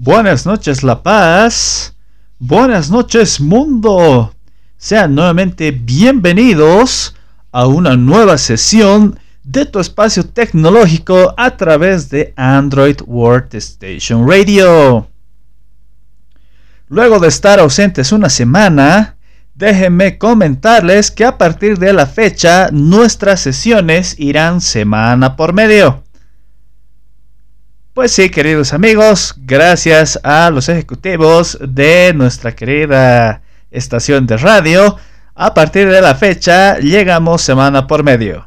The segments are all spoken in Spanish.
Buenas noches La Paz. Buenas noches mundo. Sean nuevamente bienvenidos a una nueva sesión de tu espacio tecnológico a través de Android Workstation Radio. Luego de estar ausentes una semana, déjenme comentarles que a partir de la fecha nuestras sesiones irán semana por medio. Pues sí, queridos amigos, gracias a los ejecutivos de nuestra querida estación de radio, a partir de la fecha llegamos semana por medio.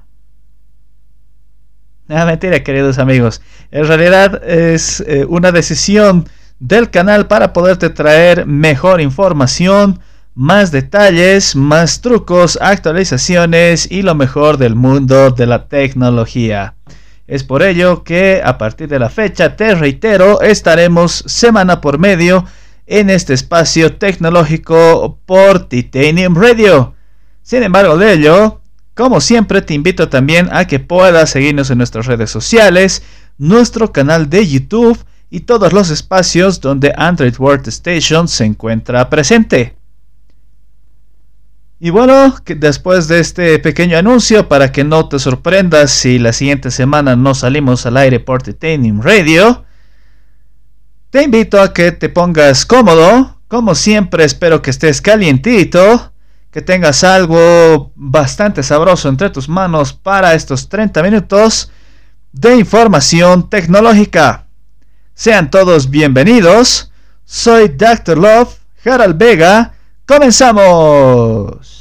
Ah, mentira, queridos amigos. En realidad es eh, una decisión del canal para poderte traer mejor información, más detalles, más trucos, actualizaciones y lo mejor del mundo de la tecnología. Es por ello que a partir de la fecha, te reitero, estaremos semana por medio en este espacio tecnológico por Titanium Radio. Sin embargo de ello, como siempre te invito también a que puedas seguirnos en nuestras redes sociales, nuestro canal de YouTube y todos los espacios donde Android Workstation se encuentra presente. Y bueno, después de este pequeño anuncio, para que no te sorprendas si la siguiente semana no salimos al aire por Titanium Radio, te invito a que te pongas cómodo. Como siempre, espero que estés calientito, que tengas algo bastante sabroso entre tus manos para estos 30 minutos de información tecnológica. Sean todos bienvenidos. Soy Dr. Love, Harald Vega. ¡Comenzamos!